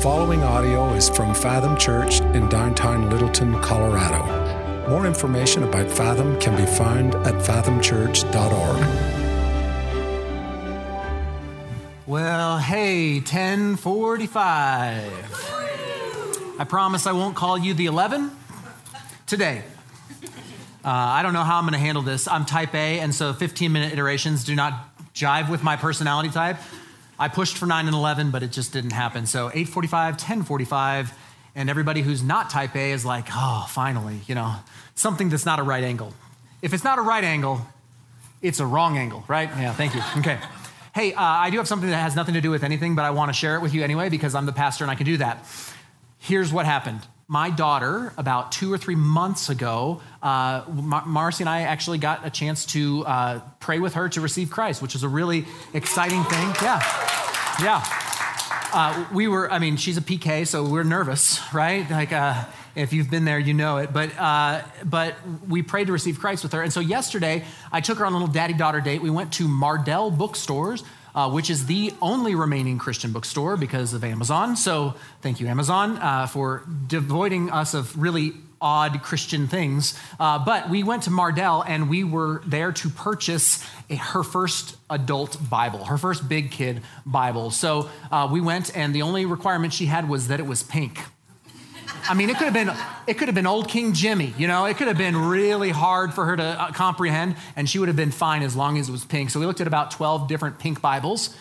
following audio is from Fathom Church in downtown Littleton, Colorado. More information about Fathom can be found at fathomchurch.org. Well, hey, 1045. I promise I won't call you the 11 today. Uh, I don't know how I'm going to handle this. I'm type A, and so 15 minute iterations do not jive with my personality type. I pushed for 9 and 11, but it just didn't happen. So 845, 1045, and everybody who's not type A is like, oh, finally, you know, something that's not a right angle. If it's not a right angle, it's a wrong angle, right? Yeah, thank you. Okay. Hey, uh, I do have something that has nothing to do with anything, but I want to share it with you anyway because I'm the pastor and I can do that. Here's what happened. My daughter, about two or three months ago, uh, Mar- Marcy and I actually got a chance to uh, pray with her to receive Christ, which is a really exciting thing. Yeah. Yeah. Uh, we were, I mean, she's a PK, so we're nervous, right? Like, uh, if you've been there, you know it. But, uh, but we prayed to receive Christ with her. And so yesterday, I took her on a little daddy daughter date. We went to Mardel Bookstores, uh, which is the only remaining Christian bookstore because of Amazon. So thank you, Amazon, uh, for devoiding us of really odd Christian things. Uh, but we went to Mardel and we were there to purchase a, her first adult Bible, her first big kid Bible. So uh, we went, and the only requirement she had was that it was pink. I mean, it could have been it could have been old King Jimmy, you know. It could have been really hard for her to uh, comprehend, and she would have been fine as long as it was pink. So we looked at about twelve different pink Bibles.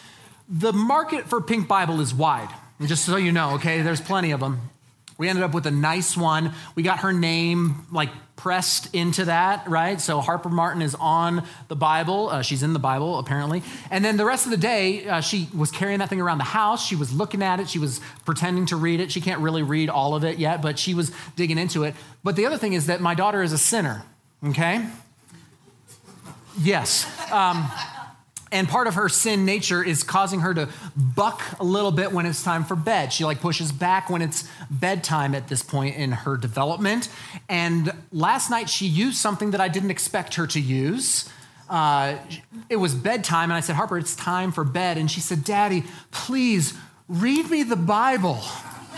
The market for pink Bible is wide, just so you know. Okay, there's plenty of them. We ended up with a nice one. We got her name like pressed into that, right? So Harper Martin is on the Bible. Uh, she's in the Bible, apparently. And then the rest of the day, uh, she was carrying that thing around the house. She was looking at it. She was pretending to read it. She can't really read all of it yet, but she was digging into it. But the other thing is that my daughter is a sinner, okay? Yes. Um, and part of her sin nature is causing her to buck a little bit when it's time for bed. She like pushes back when it's bedtime at this point in her development. And last night she used something that I didn't expect her to use. Uh, it was bedtime, and I said, Harper, it's time for bed. And she said, Daddy, please read me the Bible.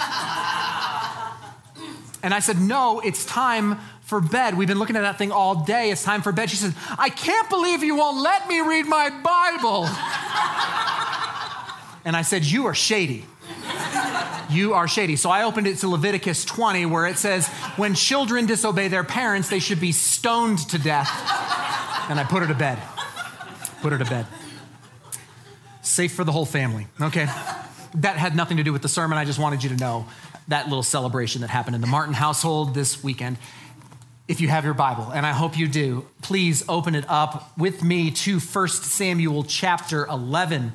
and I said, No, it's time for bed. We've been looking at that thing all day. It's time for bed. She says, I can't believe you won't let me read my Bible. and I said, You are shady. You are shady. So I opened it to Leviticus 20, where it says, When children disobey their parents, they should be stoned to death. And I put her to bed. Put her to bed. Safe for the whole family. Okay. That had nothing to do with the sermon. I just wanted you to know that little celebration that happened in the Martin household this weekend if you have your Bible, and I hope you do, please open it up with me to 1 Samuel chapter 11.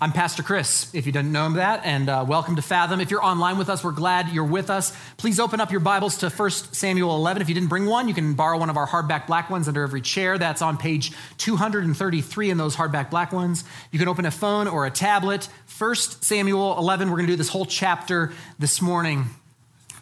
I'm Pastor Chris, if you didn't know that, and uh, welcome to Fathom. If you're online with us, we're glad you're with us. Please open up your Bibles to 1 Samuel 11. If you didn't bring one, you can borrow one of our hardback black ones under every chair. That's on page 233 in those hardback black ones. You can open a phone or a tablet. 1 Samuel 11, we're going to do this whole chapter this morning.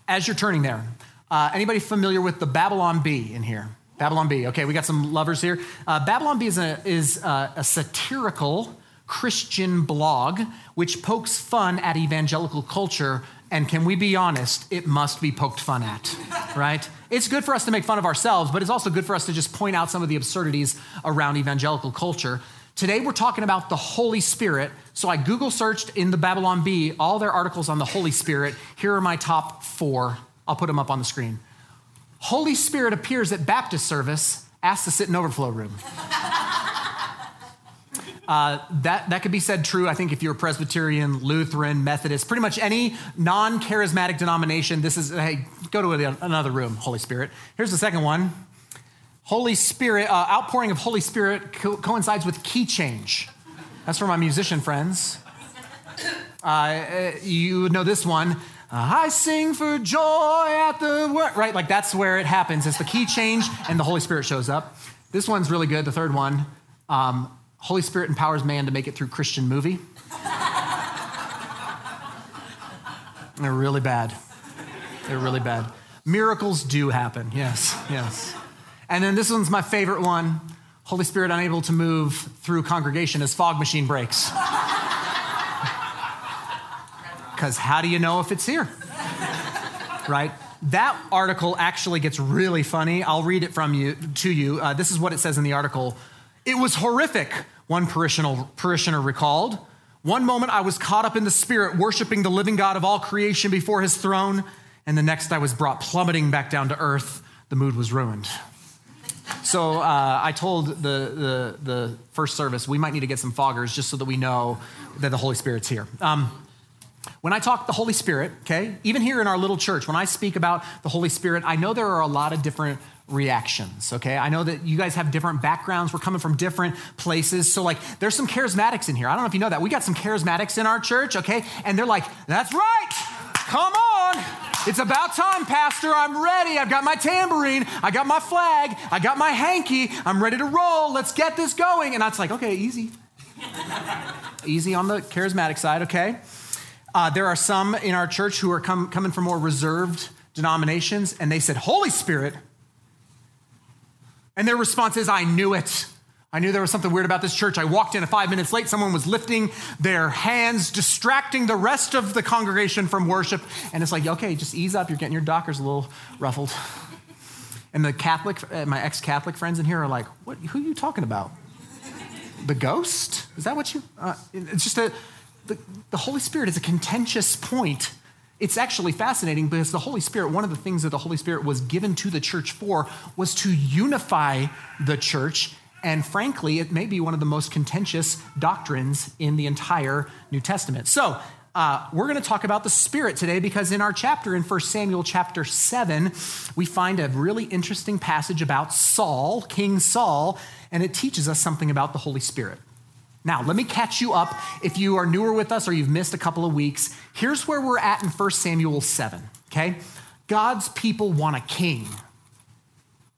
As you're turning there, uh, anybody familiar with the Babylon Bee in here? Babylon Bee. Okay, we got some lovers here. Uh, Babylon Bee is, a, is a, a satirical Christian blog which pokes fun at evangelical culture. And can we be honest? It must be poked fun at, right? It's good for us to make fun of ourselves, but it's also good for us to just point out some of the absurdities around evangelical culture. Today we're talking about the Holy Spirit. So I Google searched in the Babylon Bee all their articles on the Holy Spirit. Here are my top four I'll put them up on the screen. Holy Spirit appears at Baptist service, asks to sit in overflow room. Uh, that, that could be said true, I think, if you're Presbyterian, Lutheran, Methodist, pretty much any non charismatic denomination. This is, hey, go to another room, Holy Spirit. Here's the second one Holy Spirit, uh, outpouring of Holy Spirit co- coincides with key change. That's for my musician friends. Uh, you know this one. I sing for joy at the right? Like that's where it happens. It's the key change and the Holy Spirit shows up. This one's really good, the third one. Um, Holy Spirit empowers man to make it through Christian movie. They're really bad. They're really bad. Miracles do happen, yes, yes. And then this one's my favorite one Holy Spirit unable to move through congregation as fog machine breaks. Because how do you know if it's here? right? That article actually gets really funny. I'll read it from you to you. Uh, this is what it says in the article. It was horrific, one parishioner, parishioner recalled. One moment I was caught up in the spirit, worshiping the living God of all creation before his throne, and the next I was brought plummeting back down to earth. The mood was ruined. So uh, I told the, the, the, first service we might need to get some foggers just so that we know that the Holy Spirit's here. Um, when I talk the Holy Spirit, okay, even here in our little church, when I speak about the Holy Spirit, I know there are a lot of different reactions, okay? I know that you guys have different backgrounds. We're coming from different places. So, like, there's some charismatics in here. I don't know if you know that. We got some charismatics in our church, okay? And they're like, that's right. Come on. It's about time, Pastor. I'm ready. I've got my tambourine. I got my flag. I got my hanky. I'm ready to roll. Let's get this going. And I was like, okay, easy. easy on the charismatic side, okay? Uh, there are some in our church who are come, coming from more reserved denominations, and they said, Holy Spirit. And their response is, I knew it. I knew there was something weird about this church. I walked in five minutes late. Someone was lifting their hands, distracting the rest of the congregation from worship. And it's like, okay, just ease up. You're getting your dockers a little ruffled. And the Catholic, uh, my ex Catholic friends in here are like, what, who are you talking about? The ghost? Is that what you? Uh, it's just a, the, the Holy Spirit is a contentious point. It's actually fascinating because the Holy Spirit, one of the things that the Holy Spirit was given to the church for was to unify the church. And frankly, it may be one of the most contentious doctrines in the entire New Testament. So, uh, we're going to talk about the Spirit today because in our chapter, in 1 Samuel chapter 7, we find a really interesting passage about Saul, King Saul, and it teaches us something about the Holy Spirit. Now, let me catch you up if you are newer with us or you've missed a couple of weeks. Here's where we're at in 1 Samuel 7, okay? God's people want a king.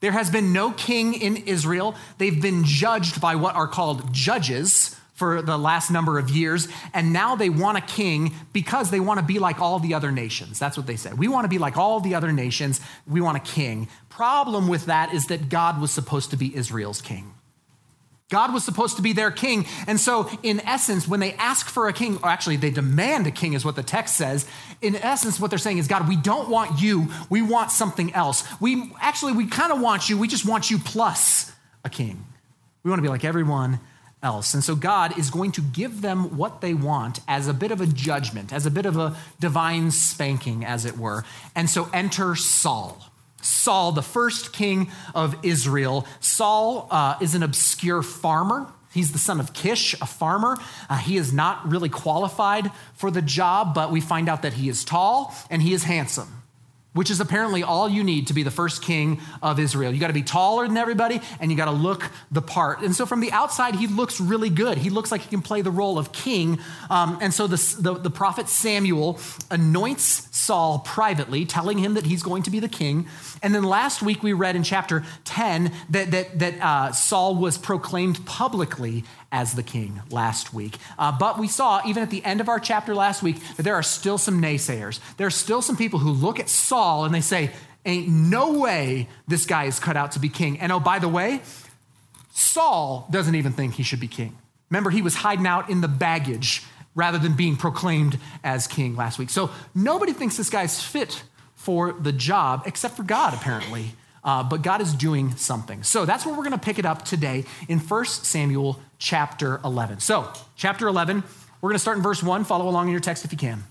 There has been no king in Israel. They've been judged by what are called judges for the last number of years, and now they want a king because they want to be like all the other nations. That's what they said. We want to be like all the other nations. We want a king. Problem with that is that God was supposed to be Israel's king. God was supposed to be their king. And so, in essence, when they ask for a king, or actually they demand a king, is what the text says. In essence, what they're saying is, God, we don't want you. We want something else. We actually, we kind of want you. We just want you plus a king. We want to be like everyone else. And so, God is going to give them what they want as a bit of a judgment, as a bit of a divine spanking, as it were. And so, enter Saul. Saul, the first king of Israel. Saul uh, is an obscure farmer. He's the son of Kish, a farmer. Uh, he is not really qualified for the job, but we find out that he is tall and he is handsome which is apparently all you need to be the first king of Israel. You got to be taller than everybody and you got to look the part. And so from the outside, he looks really good. He looks like he can play the role of king. Um, and so the, the, the prophet Samuel anoints Saul privately, telling him that he's going to be the king. And then last week we read in chapter 10 that, that, that uh, Saul was proclaimed publicly as the king last week. Uh, but we saw, even at the end of our chapter last week, that there are still some naysayers. There are still some people who look at Saul and they say, Ain't no way this guy is cut out to be king. And oh, by the way, Saul doesn't even think he should be king. Remember, he was hiding out in the baggage rather than being proclaimed as king last week. So nobody thinks this guy's fit for the job except for God, apparently. Uh, but God is doing something. So that's where we're going to pick it up today in 1 Samuel chapter 11. So, chapter 11, we're going to start in verse 1. Follow along in your text if you can.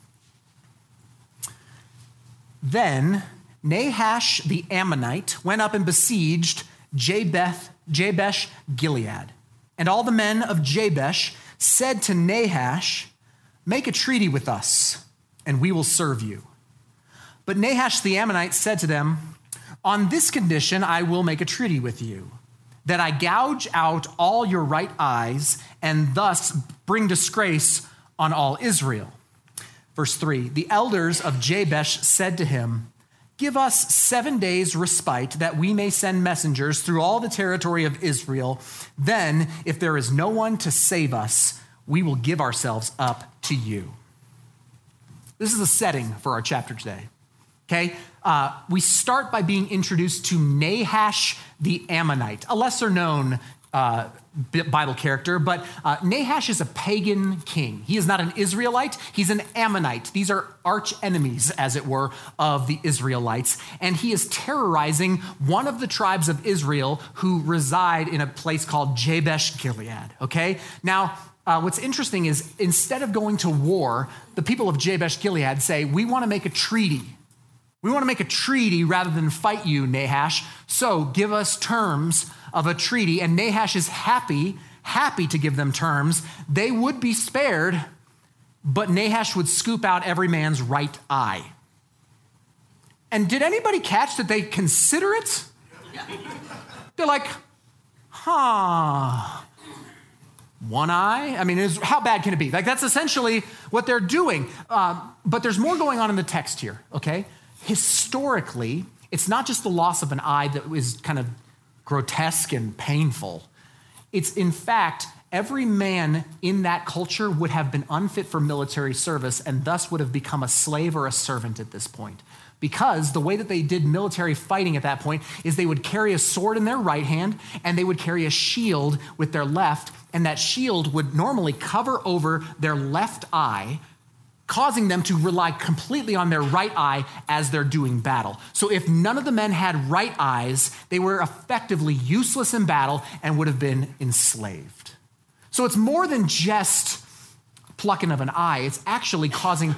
Then Nahash the Ammonite went up and besieged Jabeth, Jabesh Gilead. And all the men of Jabesh said to Nahash, Make a treaty with us, and we will serve you. But Nahash the Ammonite said to them, On this condition I will make a treaty with you that I gouge out all your right eyes and thus bring disgrace on all Israel. Verse 3 The elders of Jabesh said to him, Give us seven days' respite that we may send messengers through all the territory of Israel. Then, if there is no one to save us, we will give ourselves up to you. This is the setting for our chapter today. Okay? Uh, we start by being introduced to Nahash the Ammonite, a lesser known uh, Bible character, but uh, Nahash is a pagan king. He is not an Israelite, he's an Ammonite. These are arch enemies, as it were, of the Israelites. And he is terrorizing one of the tribes of Israel who reside in a place called Jabesh Gilead. Okay? Now, uh, what's interesting is instead of going to war, the people of Jabesh Gilead say, We want to make a treaty. We want to make a treaty rather than fight you, Nahash. So give us terms of a treaty, and Nahash is happy, happy to give them terms. They would be spared, but Nahash would scoop out every man's right eye. And did anybody catch that they consider it? They're like, huh, one eye? I mean, is, how bad can it be? Like, that's essentially what they're doing. Um, but there's more going on in the text here, okay? Historically, it's not just the loss of an eye that is kind of grotesque and painful. It's in fact, every man in that culture would have been unfit for military service and thus would have become a slave or a servant at this point. Because the way that they did military fighting at that point is they would carry a sword in their right hand and they would carry a shield with their left, and that shield would normally cover over their left eye causing them to rely completely on their right eye as they're doing battle. So, if none of the men had right eyes, they were effectively useless in battle and would have been enslaved. So, it's more than just plucking of an eye, it's actually causing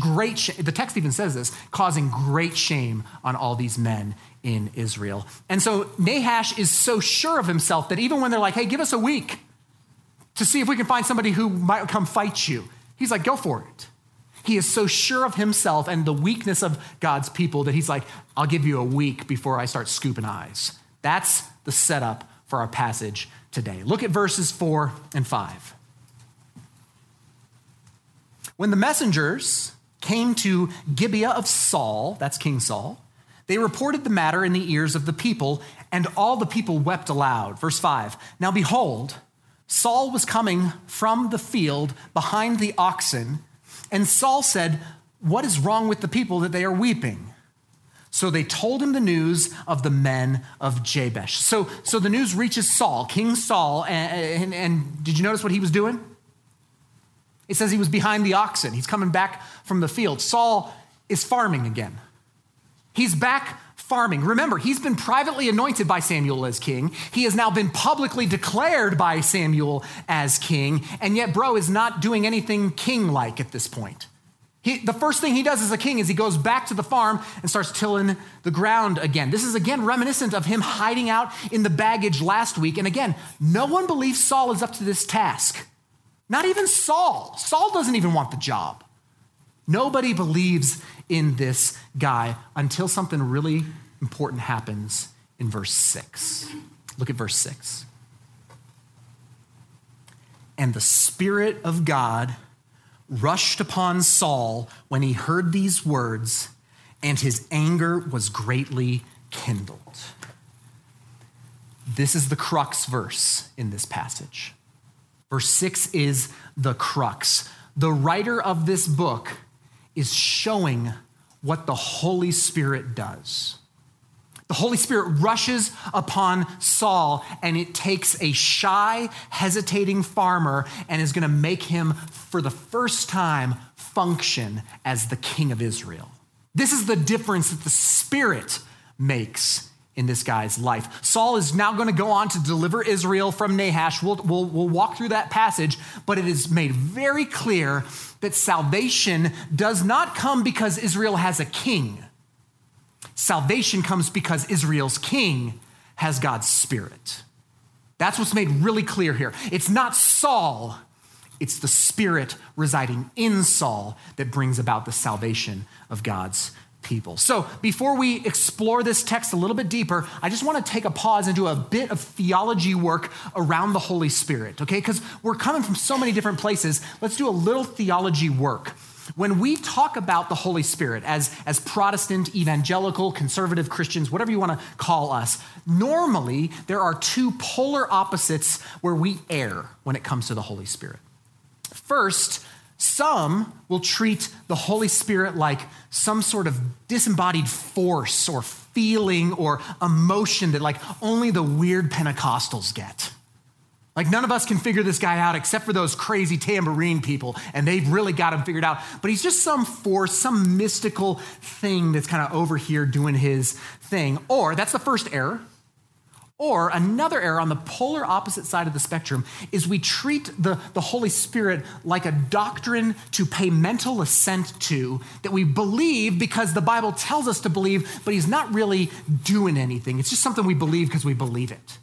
great sh- the text even says this, causing great shame on all these men in Israel. And so Nahash is so sure of himself that even when they're like, hey, give us a week to see if we can find somebody who might come fight you, he's like, go for it. He is so sure of himself and the weakness of God's people that he's like, I'll give you a week before I start scooping eyes. That's the setup for our passage today. Look at verses four and five. When the messengers came to Gibeah of Saul, that's King Saul, they reported the matter in the ears of the people, and all the people wept aloud. Verse 5 Now behold, Saul was coming from the field behind the oxen and Saul said, What is wrong with the people that they are weeping? So they told him the news of the men of Jabesh. So, so the news reaches Saul, King Saul, and, and, and did you notice what he was doing? It says he was behind the oxen. He's coming back from the field. Saul is farming again. He's back farming. Remember, he's been privately anointed by Samuel as king. He has now been publicly declared by Samuel as king, and yet, bro, is not doing anything king like at this point. He, the first thing he does as a king is he goes back to the farm and starts tilling the ground again. This is again reminiscent of him hiding out in the baggage last week. And again, no one believes Saul is up to this task. Not even Saul. Saul doesn't even want the job. Nobody believes in this guy until something really important happens in verse 6. Look at verse 6. And the Spirit of God rushed upon Saul when he heard these words, and his anger was greatly kindled. This is the crux verse in this passage. Verse 6 is the crux. The writer of this book is showing what the Holy Spirit does. The Holy Spirit rushes upon Saul and it takes a shy, hesitating farmer and is going to make him, for the first time, function as the king of Israel. This is the difference that the Spirit makes in this guy's life. Saul is now going to go on to deliver Israel from Nahash. We'll, we'll, we'll walk through that passage, but it is made very clear that salvation does not come because Israel has a king. Salvation comes because Israel's king has God's spirit. That's what's made really clear here. It's not Saul, it's the spirit residing in Saul that brings about the salvation of God's people. So, before we explore this text a little bit deeper, I just want to take a pause and do a bit of theology work around the Holy Spirit, okay? Because we're coming from so many different places. Let's do a little theology work. When we talk about the Holy Spirit as, as Protestant, evangelical, conservative Christians, whatever you want to call us, normally there are two polar opposites where we err when it comes to the Holy Spirit. First, some will treat the Holy Spirit like some sort of disembodied force or feeling or emotion that like only the weird Pentecostals get. Like, none of us can figure this guy out except for those crazy tambourine people, and they've really got him figured out. But he's just some force, some mystical thing that's kind of over here doing his thing. Or that's the first error. Or another error on the polar opposite side of the spectrum is we treat the, the Holy Spirit like a doctrine to pay mental assent to that we believe because the Bible tells us to believe, but He's not really doing anything. It's just something we believe because we believe it.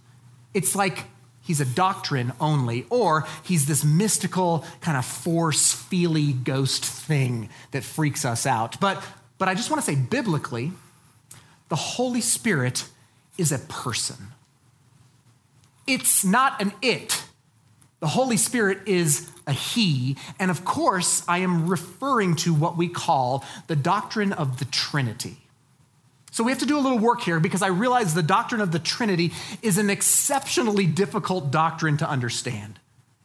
It's like He's a doctrine only, or He's this mystical kind of force, feely ghost thing that freaks us out. But, but I just want to say biblically, the Holy Spirit is a person. It's not an it. The Holy Spirit is a he. And of course, I am referring to what we call the doctrine of the Trinity. So we have to do a little work here because I realize the doctrine of the Trinity is an exceptionally difficult doctrine to understand.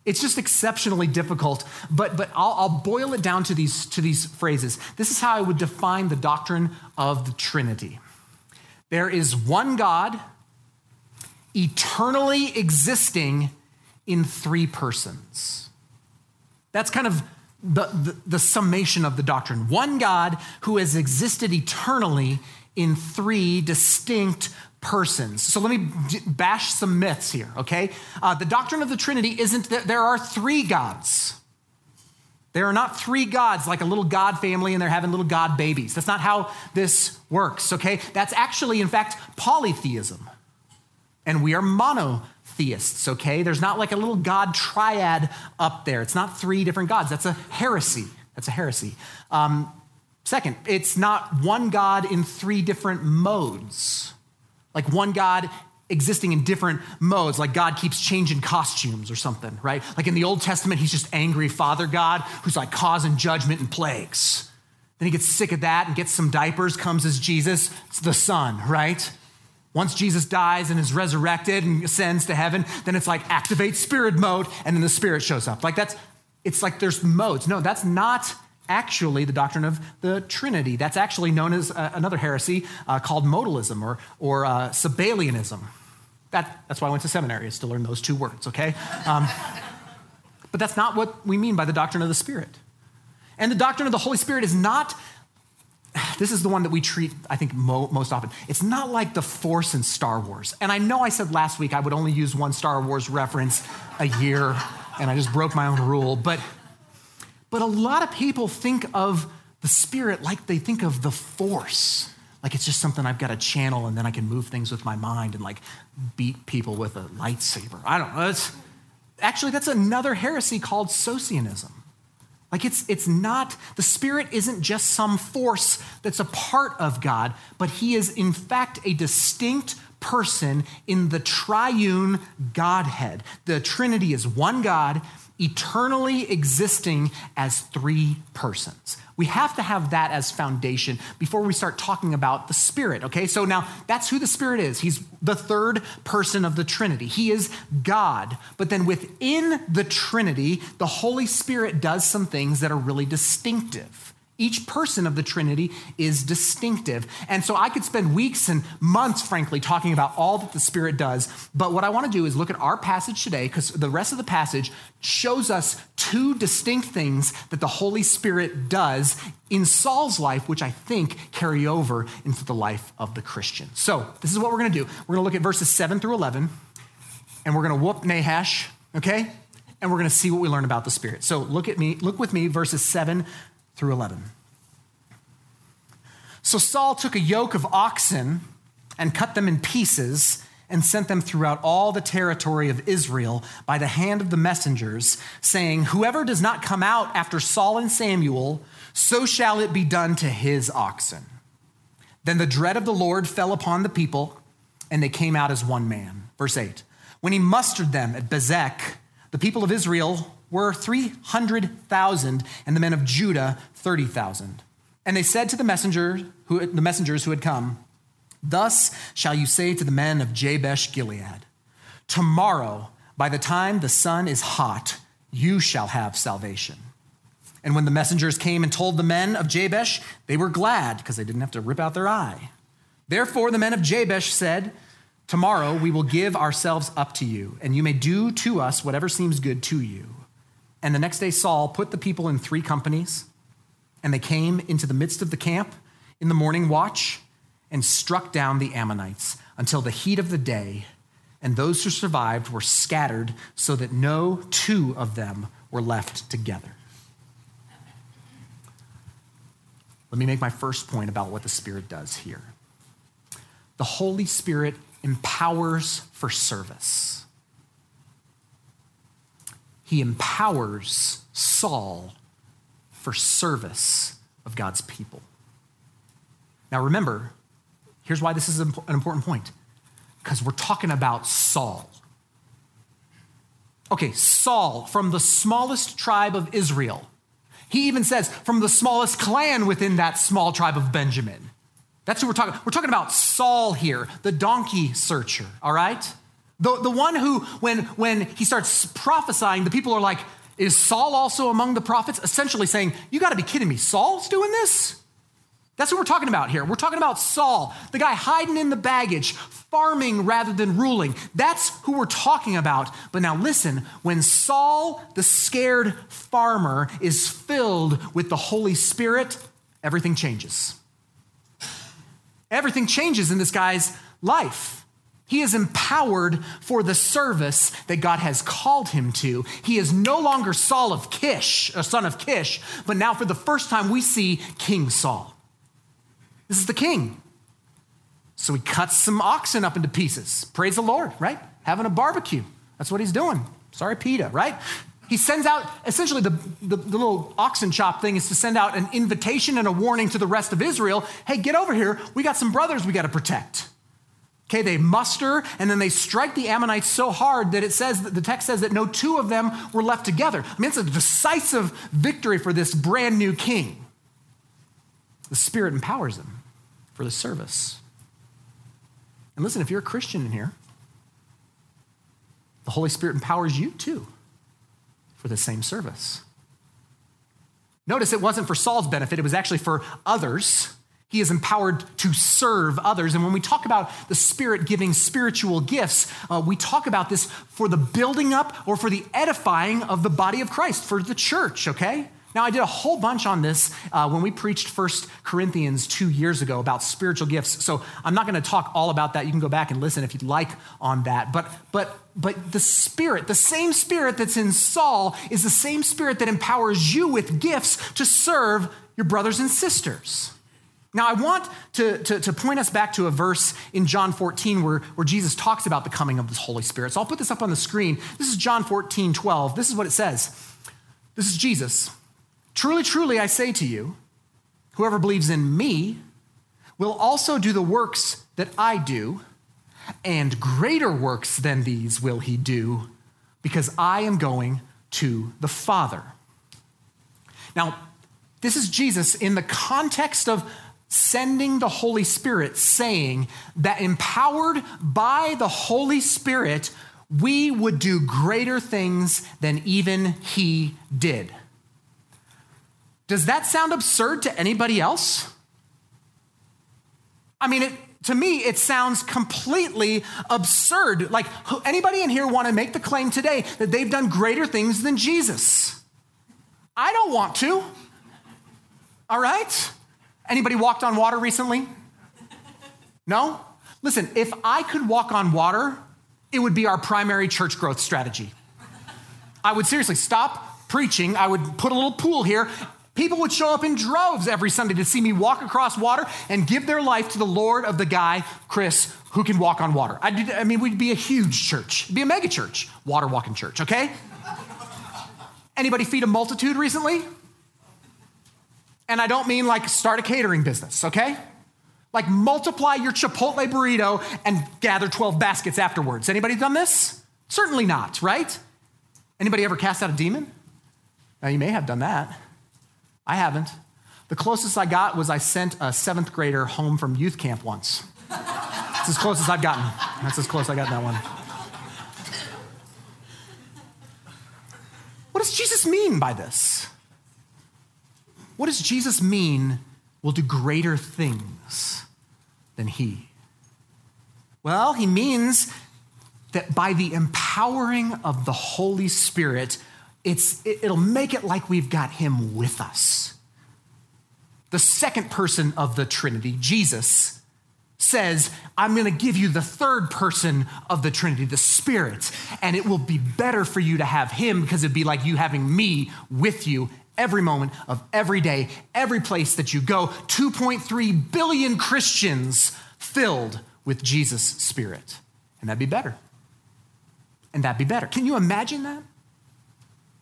It's just exceptionally difficult, but, but I'll, I'll, boil it down to these, to these phrases. This is how I would define the doctrine of the Trinity there is one God eternally existing in three persons. That's kind of the, the, the, summation of the doctrine. One God who has existed eternally in three distinct persons. So let me bash some myths here, okay? Uh, the doctrine of the Trinity isn't that there are three gods. There are not three gods like a little God family and they're having little God babies. That's not how this works, okay? That's actually, in fact, polytheism and we are monotheists, okay? There's not like a little God triad up there. It's not three different gods. That's a heresy. That's a heresy. Um, second, it's not one God in three different modes, like one God existing in different modes, like God keeps changing costumes or something, right? Like in the Old Testament, he's just angry Father God who's like causing judgment and plagues. Then he gets sick of that and gets some diapers, comes as Jesus, the Son, right? Once Jesus dies and is resurrected and ascends to heaven, then it's like activate spirit mode, and then the spirit shows up. Like that's, it's like there's modes. No, that's not actually the doctrine of the Trinity. That's actually known as uh, another heresy uh, called modalism or, or uh, Sabellianism. That, that's why I went to seminary, is to learn those two words, okay? Um, but that's not what we mean by the doctrine of the Spirit. And the doctrine of the Holy Spirit is not this is the one that we treat, I think, mo- most often. It's not like the Force in Star Wars. And I know I said last week I would only use one Star Wars reference a year, and I just broke my own rule. But, but a lot of people think of the Spirit like they think of the Force. Like it's just something I've got to channel, and then I can move things with my mind and like beat people with a lightsaber. I don't know. It's, actually, that's another heresy called Socinianism. Like it's, it's not, the Spirit isn't just some force that's a part of God, but He is in fact a distinct person in the triune Godhead. The Trinity is one God, eternally existing as three persons. We have to have that as foundation before we start talking about the Spirit, okay? So now that's who the Spirit is. He's the third person of the Trinity. He is God. But then within the Trinity, the Holy Spirit does some things that are really distinctive. Each person of the Trinity is distinctive. And so I could spend weeks and months, frankly, talking about all that the Spirit does. But what I want to do is look at our passage today, because the rest of the passage shows us two distinct things that the Holy Spirit does in Saul's life, which I think carry over into the life of the Christian. So this is what we're going to do. We're going to look at verses 7 through 11, and we're going to whoop Nahash, okay? And we're going to see what we learn about the Spirit. So look at me, look with me, verses 7 through 11. So Saul took a yoke of oxen and cut them in pieces and sent them throughout all the territory of Israel by the hand of the messengers, saying, Whoever does not come out after Saul and Samuel, so shall it be done to his oxen. Then the dread of the Lord fell upon the people, and they came out as one man. Verse 8 When he mustered them at Bezek, the people of Israel were 300,000, and the men of Judah 30,000. And they said to the, messenger who, the messengers who had come, Thus shall you say to the men of Jabesh Gilead, Tomorrow, by the time the sun is hot, you shall have salvation. And when the messengers came and told the men of Jabesh, they were glad because they didn't have to rip out their eye. Therefore, the men of Jabesh said, Tomorrow we will give ourselves up to you, and you may do to us whatever seems good to you. And the next day, Saul put the people in three companies, and they came into the midst of the camp in the morning watch and struck down the Ammonites until the heat of the day. And those who survived were scattered so that no two of them were left together. Let me make my first point about what the Spirit does here. The Holy Spirit empowers for service. He empowers Saul for service of God's people. Now, remember, here's why this is an important point because we're talking about Saul. Okay, Saul from the smallest tribe of Israel. He even says from the smallest clan within that small tribe of Benjamin. That's who we're talking. We're talking about Saul here, the donkey searcher, all right? The, the one who, when, when he starts prophesying, the people are like, is Saul also among the prophets? Essentially saying, you got to be kidding me. Saul's doing this? That's what we're talking about here. We're talking about Saul, the guy hiding in the baggage, farming rather than ruling. That's who we're talking about. But now listen when Saul, the scared farmer, is filled with the Holy Spirit, everything changes. Everything changes in this guy's life. He is empowered for the service that God has called him to. He is no longer Saul of Kish, a son of Kish, but now for the first time we see King Saul. This is the king. So he cuts some oxen up into pieces. Praise the Lord, right? Having a barbecue. That's what he's doing. Sorry, PETA, right? He sends out, essentially, the, the, the, little oxen chop thing is to send out an invitation and a warning to the rest of Israel hey, get over here. We got some brothers we got to protect. Okay, they muster and then they strike the Ammonites so hard that it says that the text says that no two of them were left together. I mean, it's a decisive victory for this brand new king. The Spirit empowers them for the service. And listen, if you're a Christian in here, the Holy Spirit empowers you too for the same service. Notice it wasn't for Saul's benefit, it was actually for others. He is empowered to serve others. And when we talk about the Spirit giving spiritual gifts, uh, we talk about this for the building up or for the edifying of the body of Christ, for the church, okay? Now, I did a whole bunch on this uh, when we preached First Corinthians two years ago about spiritual gifts. So I'm not going to talk all about that. You can go back and listen if you'd like on that. But, but, but the Spirit, the same Spirit that's in Saul, is the same Spirit that empowers you with gifts to serve your brothers and sisters. Now, I want to, to, to, point us back to a verse in John 14 where, where Jesus talks about the coming of the Holy Spirit. So I'll put this up on the screen. This is John 14, 12. This is what it says. This is Jesus. Truly, truly, I say to you, whoever believes in me will also do the works that I do, and greater works than these will he do, because I am going to the Father. Now, this is Jesus in the context of sending the Holy Spirit, saying that empowered by the Holy Spirit, we would do greater things than even he did. Does that sound absurd to anybody else? I mean, it, to me, it sounds completely absurd. Like, anybody in here want to make the claim today that they've done greater things than Jesus? I don't want to. All right? Anybody walked on water recently? No? Listen, if I could walk on water, it would be our primary church growth strategy. I would seriously stop preaching. I would put a little pool here People would show up in droves every Sunday to see me walk across water and give their life to the Lord of the guy, Chris, who can walk on water. I, did, I mean, we'd be a huge church, It'd be a mega church, water walking church, okay? Anybody feed a multitude recently? And I don't mean like start a catering business, okay? Like multiply your Chipotle burrito and gather 12 baskets afterwards. Anybody done this? Certainly not, right? Anybody ever cast out a demon? Now, you may have done that. I haven't. The closest I got was I sent a seventh grader home from youth camp once. That's as close as I've gotten. That's as close I got that one. What does Jesus mean by this? What does Jesus mean will do greater things than he? Well, he means that by the empowering of the Holy Spirit, it's, it'll make it like we've got him with us. The second person of the Trinity, Jesus, says, I'm going to give you the third person of the Trinity, the Spirit, and it will be better for you to have him because it'd be like you having me with you every moment of every day, every place that you go. 2.3 billion Christians filled with Jesus' Spirit. And that'd be better. And that'd be better. Can you imagine that?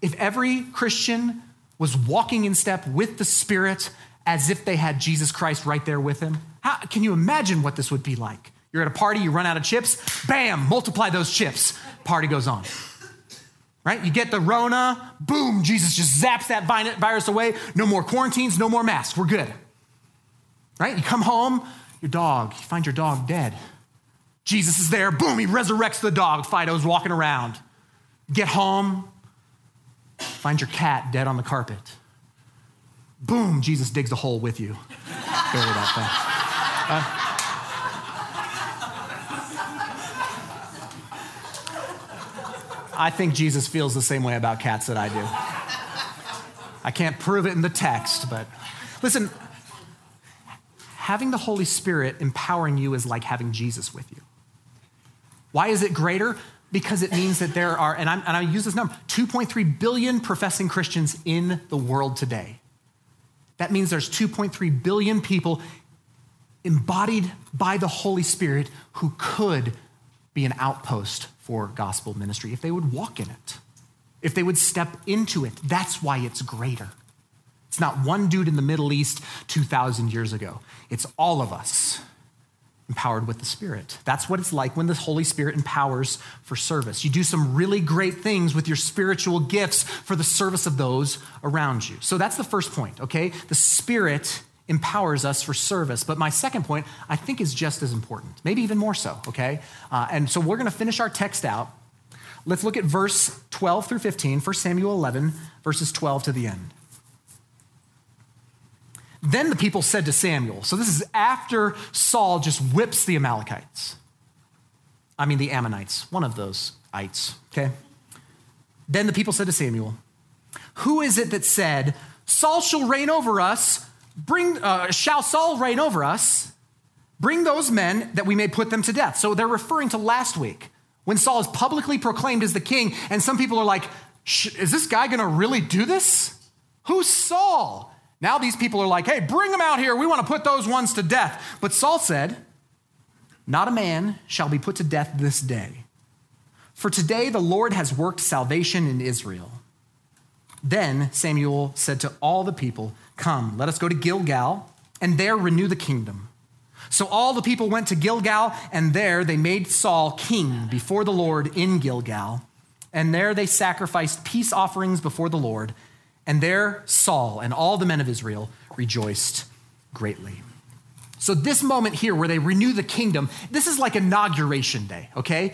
If every Christian was walking in step with the Spirit as if they had Jesus Christ right there with them, how, can you imagine what this would be like? You're at a party, you run out of chips, bam, multiply those chips. Party goes on. Right? You get the Rona, boom, Jesus just zaps that virus away. No more quarantines, no more masks. We're good. Right? You come home, your dog, you find your dog dead. Jesus is there, boom, he resurrects the dog. Fido's walking around. Get home, find your cat dead on the carpet. Boom, Jesus digs a hole with you. Bury that thing. Uh, I think Jesus feels the same way about cats that I do. I can't prove it in the text, but listen, having the Holy Spirit empowering you is like having Jesus with you. Why is it greater? Because it means that there are, and, I'm, and I use this number 2.3 billion professing Christians in the world today. That means there's 2.3 billion people embodied by the Holy Spirit who could be an outpost for gospel ministry if they would walk in it, if they would step into it. That's why it's greater. It's not one dude in the Middle East 2,000 years ago, it's all of us empowered with the Spirit. That's what it's like when the Holy Spirit empowers for service. You do some really great things with your spiritual gifts for the service of those around you. So that's the first point, okay? The Spirit empowers us for service. But my second point, I think, is just as important, maybe even more so, okay? Uh, and so we're going to finish our text out. Let's look at verse 12 through 15, 1 Samuel 11, verses 12 to the end. Then the people said to Samuel, so this is after Saul just whips the Amalekites. I mean, the Ammonites, one of those ites, okay? Then the people said to Samuel, Who is it that said, Saul shall reign over us? Bring, uh, shall Saul reign over us? Bring those men that we may put them to death. So they're referring to last week when Saul is publicly proclaimed as the king, and some people are like, Is this guy gonna really do this? Who's Saul? Now these people are like, hey, bring them out here. We want to put those ones to death. But Saul said, Not a man shall be put to death this day. For today the Lord has worked salvation in Israel. Then Samuel said to all the people, Come, let us go to Gilgal, and there renew the kingdom. So all the people went to Gilgal, and there they made Saul king before the Lord in Gilgal. And there they sacrificed peace offerings before the Lord. And there Saul and all the men of Israel rejoiced greatly. So, this moment here where they renew the kingdom, this is like inauguration day, okay?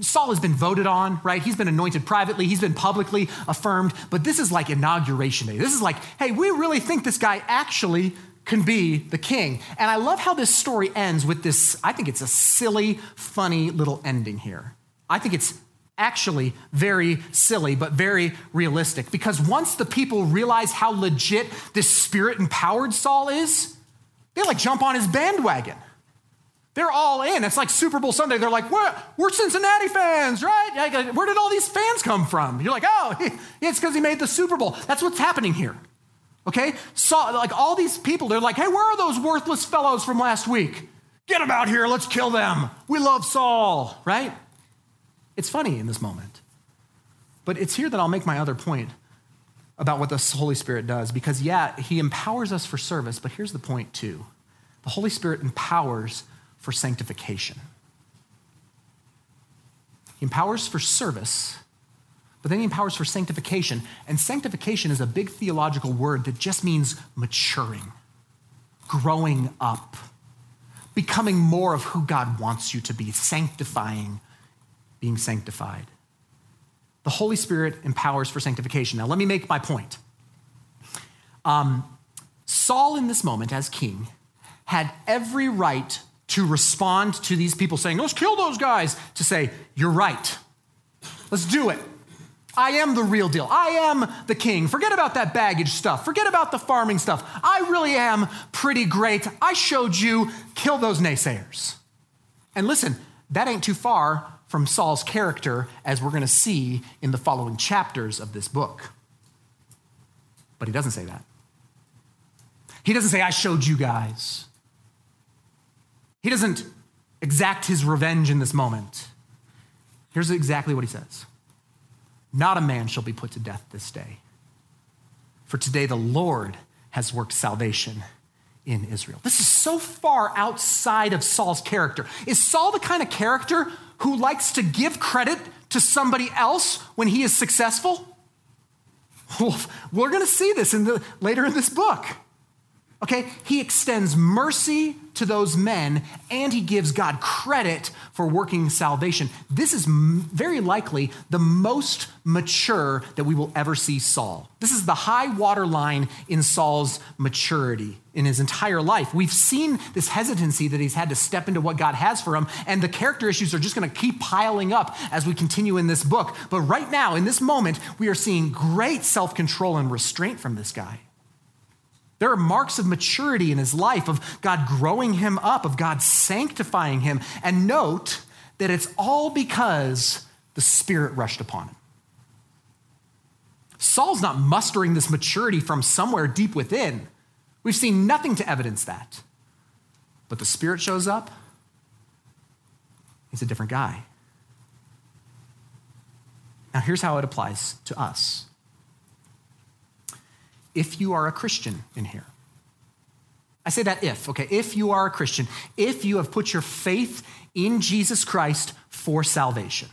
Saul has been voted on, right? He's been anointed privately, he's been publicly affirmed, but this is like inauguration day. This is like, hey, we really think this guy actually can be the king. And I love how this story ends with this, I think it's a silly, funny little ending here. I think it's actually very silly, but very realistic. Because once the people realize how legit this spirit empowered Saul is, they like jump on his bandwagon. They're all in. It's like Super Bowl Sunday. They're like, we're, we're Cincinnati fans, right? Where did all these fans come from? You're like, oh, it's because he made the Super Bowl. That's what's happening here. Okay? So, like all these people, they're like, hey, where are those worthless fellows from last week? Get them out here. Let's kill them. We love Saul, right? It's funny in this moment. But it's here that I'll make my other point about what the Holy Spirit does, because yeah, He empowers us for service, but here's the point too the Holy Spirit empowers for sanctification. He empowers for service, but then He empowers for sanctification. And sanctification is a big theological word that just means maturing, growing up, becoming more of who God wants you to be, sanctifying being sanctified. The Holy Spirit empowers for sanctification. Now, let me make my point. Um, Saul, in this moment, as king, had every right to respond to these people saying, let's kill those guys, to say, you're right. Let's do it. I am the real deal. I am the king. Forget about that baggage stuff. Forget about the farming stuff. I really am pretty great. I showed you, kill those naysayers. And listen, that ain't too far from Saul's character, as we're going to see in the following chapters of this book. But he doesn't say that. He doesn't say, I showed you guys. He doesn't exact his revenge in this moment. Here's exactly what he says Not a man shall be put to death this day. For today the Lord has worked salvation in Israel. This is so far outside of Saul's character. Is Saul the kind of character who likes to give credit to somebody else when he is successful? Well, we're going to see this in the, later in this book. Okay, he extends mercy to those men and he gives God credit for working salvation. This is very likely the most mature that we will ever see Saul. This is the high water line in Saul's maturity in his entire life. We've seen this hesitancy that he's had to step into what God has for him, and the character issues are just going to keep piling up as we continue in this book. But right now, in this moment, we are seeing great self control and restraint from this guy. There are marks of maturity in his life, of God growing him up, of God sanctifying him. And note that it's all because the Spirit rushed upon him. Saul's not mustering this maturity from somewhere deep within. We've seen nothing to evidence that. But the Spirit shows up, he's a different guy. Now, here's how it applies to us if you are a Christian in here. I say that if, okay? If you are a Christian, if you have put your faith in Jesus Christ for salvation,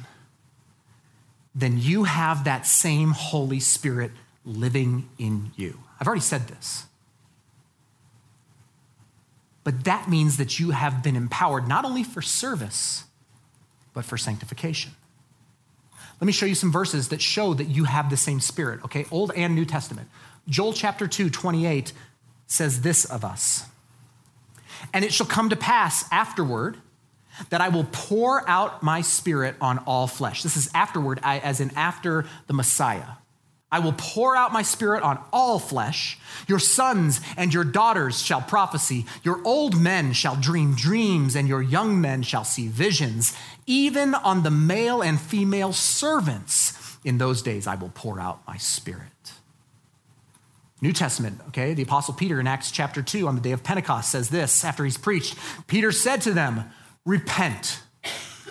then you have that same Holy Spirit living in you. I've already said this. But that means that you have been empowered not only for service, but for sanctification. Let me show you some verses that show that you have the same spirit, okay? Old and New Testament. Joel chapter 2, 28 says this of us And it shall come to pass afterward that I will pour out my spirit on all flesh. This is afterward, as in after the Messiah. I will pour out my spirit on all flesh. Your sons and your daughters shall prophesy. Your old men shall dream dreams, and your young men shall see visions. Even on the male and female servants, in those days I will pour out my spirit. New Testament, okay, the Apostle Peter in Acts chapter 2 on the day of Pentecost says this after he's preached Peter said to them, Repent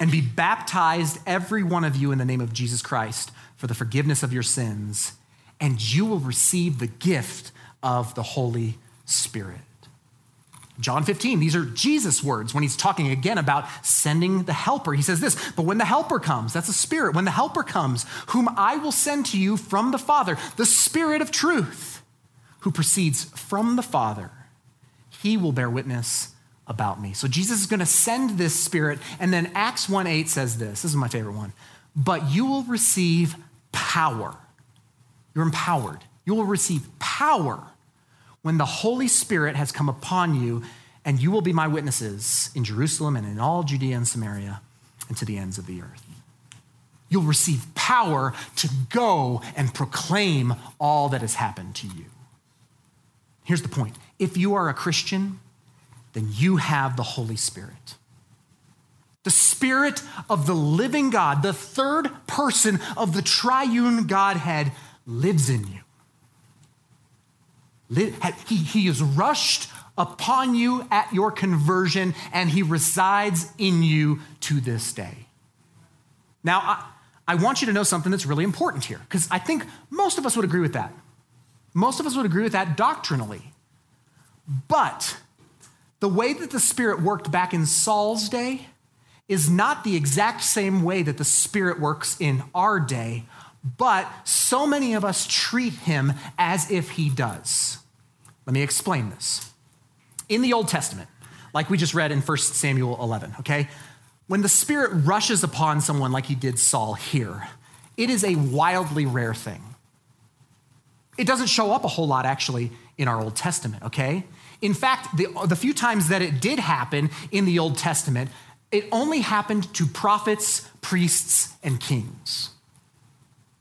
and be baptized, every one of you, in the name of Jesus Christ for the forgiveness of your sins, and you will receive the gift of the Holy Spirit. John 15, these are Jesus' words when he's talking again about sending the helper. He says this, but when the helper comes, that's a spirit, when the helper comes, whom I will send to you from the Father, the Spirit of truth who proceeds from the Father, he will bear witness about me. So Jesus is going to send this spirit. And then Acts 1 8 says this. This is my favorite one. But you will receive power. You're empowered. You will receive power when the Holy Spirit has come upon you, and you will be my witnesses in Jerusalem and in all Judea and Samaria and to the ends of the earth. You'll receive power to go and proclaim all that has happened to you. Here's the point if you are a Christian, then you have the Holy Spirit. The Spirit of the living God, the third person of the triune Godhead, lives in you. He, he is rushed upon you at your conversion, and he resides in you to this day. Now, I, I want you to know something that's really important here, because I think most of us would agree with that. Most of us would agree with that doctrinally. But the way that the Spirit worked back in Saul's day is not the exact same way that the Spirit works in our day, but so many of us treat him as if he does. Let me explain this. In the Old Testament, like we just read in 1 Samuel 11, okay, when the Spirit rushes upon someone like he did Saul here, it is a wildly rare thing. It doesn't show up a whole lot, actually, in our Old Testament, okay? In fact, the, the few times that it did happen in the Old Testament, it only happened to prophets, priests, and kings.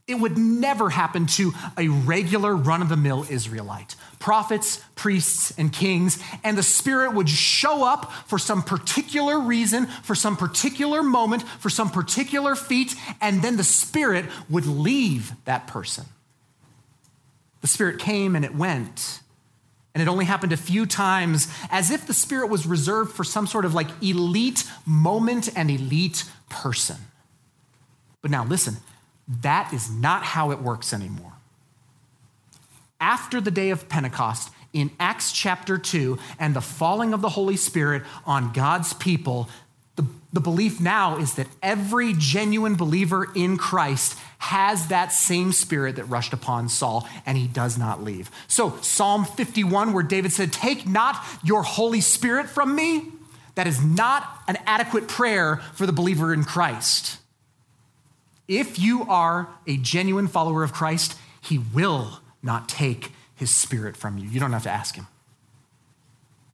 It would never happen to a regular run of the mill Israelite. Prophets, priests, and kings, and the Spirit would show up for some particular reason, for some particular moment, for some particular feat, and then the Spirit would leave that person. The Spirit came and it went. And it only happened a few times, as if the Spirit was reserved for some sort of like elite moment and elite person. But now listen, that is not how it works anymore. After the day of Pentecost, in Acts chapter 2, and the falling of the Holy Spirit on God's people, the, the belief now is that every genuine believer in Christ has that same spirit that rushed upon Saul, and he does not leave. So, Psalm 51, where David said, Take not your Holy Spirit from me, that is not an adequate prayer for the believer in Christ. If you are a genuine follower of Christ, he will not take his spirit from you. You don't have to ask him.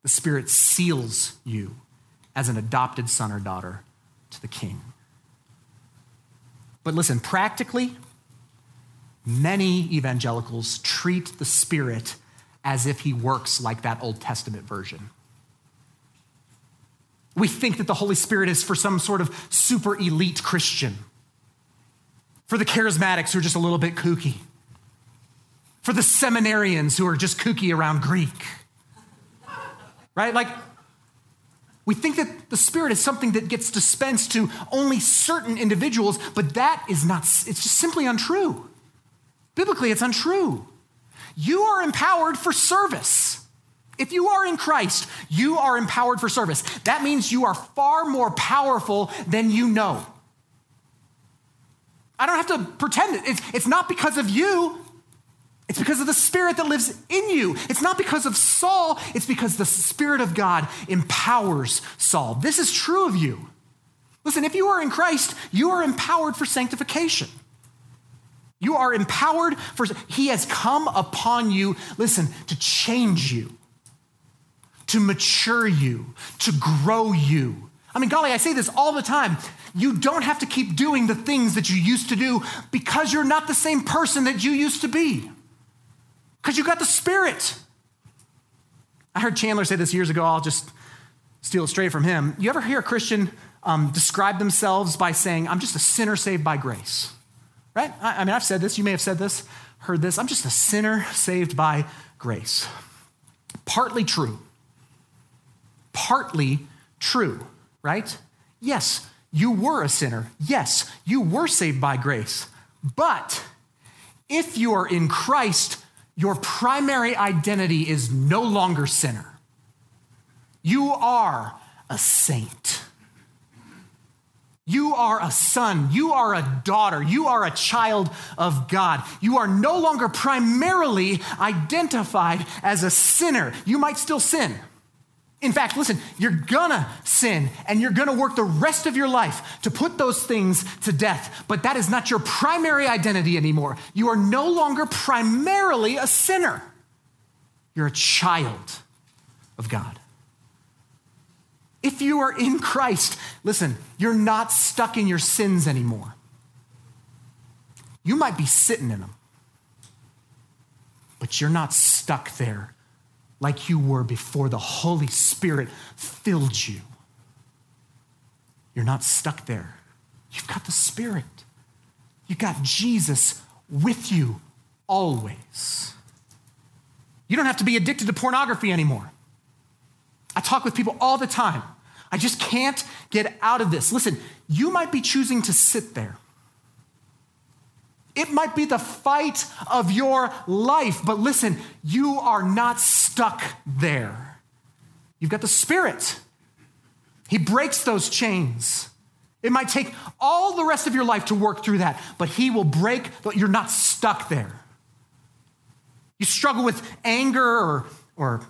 The spirit seals you as an adopted son or daughter to the king. But listen, practically, many evangelicals treat the spirit as if he works like that Old Testament version. We think that the Holy Spirit is for some sort of super elite Christian for the charismatics who are just a little bit kooky, for the seminarians who are just kooky around Greek. Right? Like, we think that the Spirit is something that gets dispensed to only certain individuals, but that is not, it's just simply untrue. Biblically, it's untrue. You are empowered for service. If you are in Christ, you are empowered for service. That means you are far more powerful than you know. I don't have to pretend it. It's, it's not because of you. It's because of the Spirit that lives in you. It's not because of Saul, it's because the Spirit of God empowers Saul. This is true of you. Listen, if you are in Christ, you are empowered for sanctification. You are empowered for, He has come upon you, listen, to change you, to mature you, to grow you. I mean, golly, I say this all the time. You don't have to keep doing the things that you used to do because you're not the same person that you used to be. Because you got the Spirit. I heard Chandler say this years ago. I'll just steal it straight from him. You ever hear a Christian um, describe themselves by saying, I'm just a sinner saved by grace? Right? I, I mean, I've said this. You may have said this, heard this. I'm just a sinner saved by grace. Partly true. Partly true, right? Yes, you were a sinner. Yes, you were saved by grace. But if you are in Christ, your primary identity is no longer sinner. You are a saint. You are a son. You are a daughter. You are a child of God. You are no longer primarily identified as a sinner. You might still sin. In fact, listen, you're gonna sin and you're gonna work the rest of your life to put those things to death, but that is not your primary identity anymore. You are no longer primarily a sinner, you're a child of God. If you are in Christ, listen, you're not stuck in your sins anymore. You might be sitting in them, but you're not stuck there like you were before the Holy Spirit filled you. You're not stuck there. You've got the Spirit. You've got Jesus with you always. You don't have to be addicted to pornography anymore. I talk with people all the time. I just can't get out of this. Listen, you might be choosing to sit there. It might be the fight of your life, but listen, you are not stuck there. You've got the Spirit. He breaks those chains. It might take all the rest of your life to work through that, but He will break, you're not stuck there. You struggle with anger or, or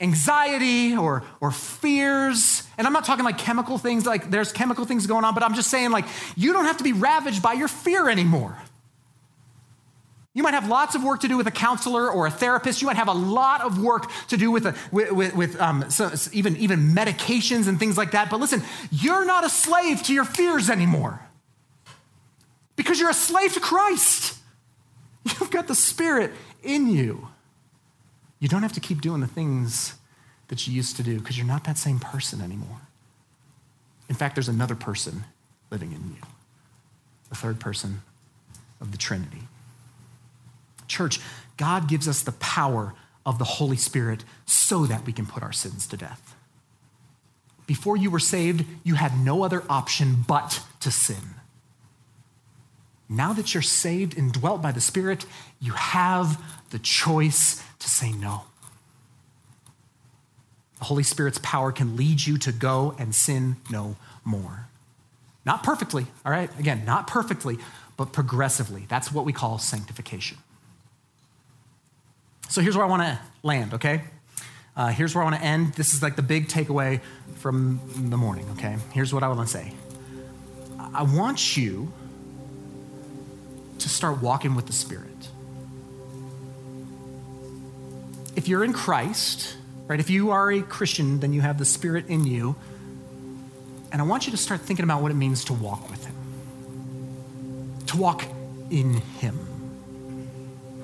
anxiety or, or fears. And I'm not talking like chemical things, like there's chemical things going on, but I'm just saying, like, you don't have to be ravaged by your fear anymore. You might have lots of work to do with a counselor or a therapist. You might have a lot of work to do with, a, with, with, um, so even, even medications and things like that. But listen, you're not a slave to your fears anymore because you're a slave to Christ. You've got the Spirit in you. You don't have to keep doing the things that you used to do because you're not that same person anymore. In fact, there's another person living in you, the third person of the Trinity. Church, God gives us the power of the Holy Spirit so that we can put our sins to death. Before you were saved, you had no other option but to sin. Now that you're saved and dwelt by the Spirit, you have the choice to say no. The Holy Spirit's power can lead you to go and sin no more. Not perfectly, all right? Again, not perfectly, but progressively. That's what we call sanctification. So here's where I want to land, okay? Uh, here's where I want to end. This is like the big takeaway from the morning, okay? Here's what I want to say I want you to start walking with the Spirit. If you're in Christ, right, if you are a Christian, then you have the Spirit in you. And I want you to start thinking about what it means to walk with Him, to walk in Him.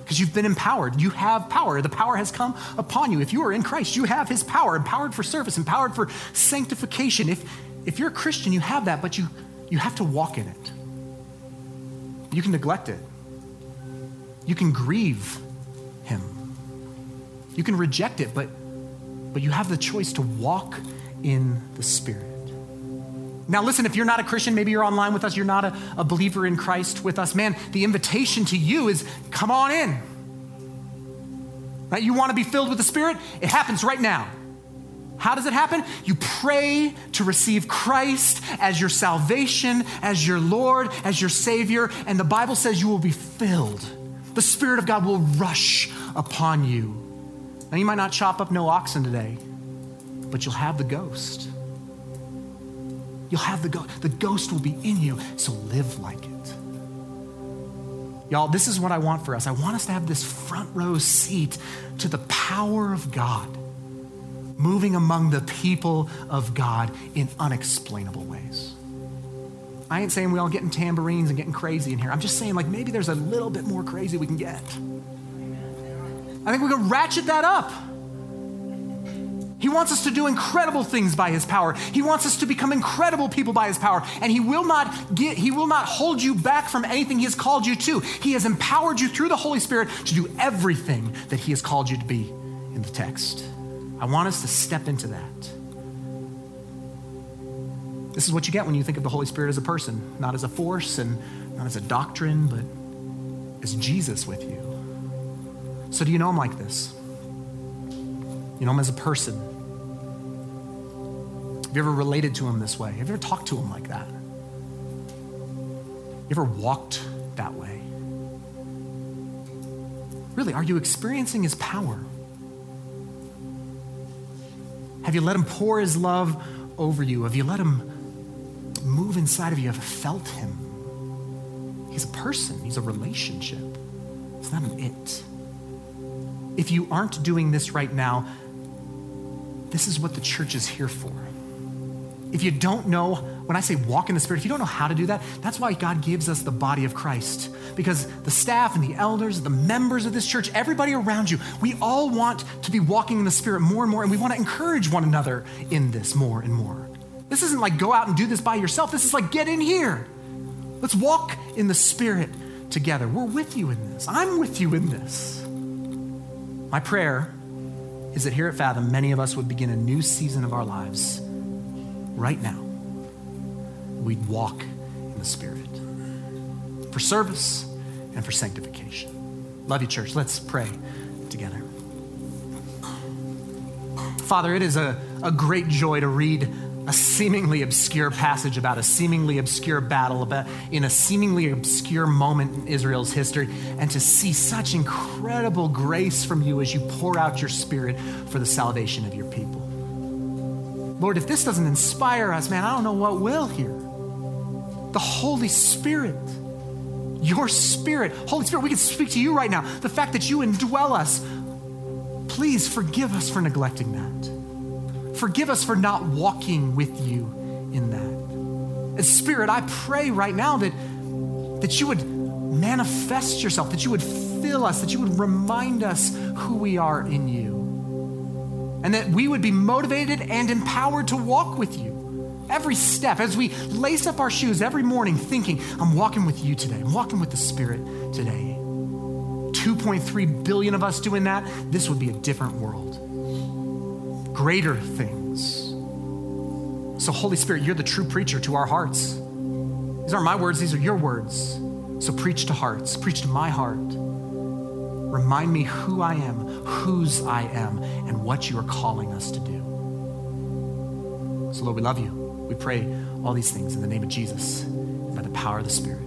Because you've been empowered. You have power. The power has come upon you. If you are in Christ, you have His power, empowered for service, empowered for sanctification. If, if you're a Christian, you have that, but you, you have to walk in it. You can neglect it. You can grieve him. You can reject it, but, but you have the choice to walk in the Spirit. Now, listen, if you're not a Christian, maybe you're online with us, you're not a, a believer in Christ with us, man, the invitation to you is come on in. Right? You want to be filled with the Spirit? It happens right now. How does it happen? You pray to receive Christ as your salvation, as your Lord, as your Savior, and the Bible says you will be filled. The Spirit of God will rush upon you. Now, you might not chop up no oxen today, but you'll have the ghost. You'll have the ghost. The ghost will be in you, so live like it. Y'all, this is what I want for us. I want us to have this front row seat to the power of God moving among the people of God in unexplainable ways. I ain't saying we all getting tambourines and getting crazy in here. I'm just saying, like, maybe there's a little bit more crazy we can get. I think we can ratchet that up. He wants us to do incredible things by his power. He wants us to become incredible people by his power. And he will not get, he will not hold you back from anything he has called you to. He has empowered you through the Holy Spirit to do everything that he has called you to be in the text. I want us to step into that. This is what you get when you think of the Holy Spirit as a person, not as a force and not as a doctrine, but as Jesus with you. So, do you know him like this? You know him as a person. Have you ever related to him this way? Have you ever talked to him like that? You ever walked that way? Really, are you experiencing his power? Have you let Him pour His love over you? Have you let Him move inside of you? Have you felt Him? He's a person, He's a relationship. It's not an it. If you aren't doing this right now, this is what the church is here for. If you don't know, when I say walk in the Spirit, if you don't know how to do that, that's why God gives us the body of Christ. Because the staff and the elders, the members of this church, everybody around you, we all want to be walking in the Spirit more and more, and we want to encourage one another in this more and more. This isn't like go out and do this by yourself. This is like get in here. Let's walk in the Spirit together. We're with you in this. I'm with you in this. My prayer is that here at Fathom, many of us would begin a new season of our lives right now, we'd walk in the Spirit for service and for sanctification. Love you, church. Let's pray together. Father, it is a, a great joy to read a seemingly obscure passage about a seemingly obscure battle about in a seemingly obscure moment in Israel's history and to see such incredible grace from you as you pour out your spirit for the salvation of your people. Lord, if this doesn't inspire us, man, I don't know what will here. The Holy Spirit, your spirit. Holy Spirit, we can speak to you right now. The fact that you indwell us, please forgive us for neglecting that. Forgive us for not walking with you in that. And Spirit, I pray right now that, that you would manifest yourself, that you would fill us, that you would remind us who we are in you. And that we would be motivated and empowered to walk with you every step as we lace up our shoes every morning thinking, I'm walking with you today. I'm walking with the Spirit today. 2.3 billion of us doing that, this would be a different world. Greater things. So, Holy Spirit, you're the true preacher to our hearts. These aren't my words, these are your words. So, preach to hearts, preach to my heart. Remind me who I am, whose I am, and what you are calling us to do. So, Lord, we love you. We pray all these things in the name of Jesus by the power of the Spirit.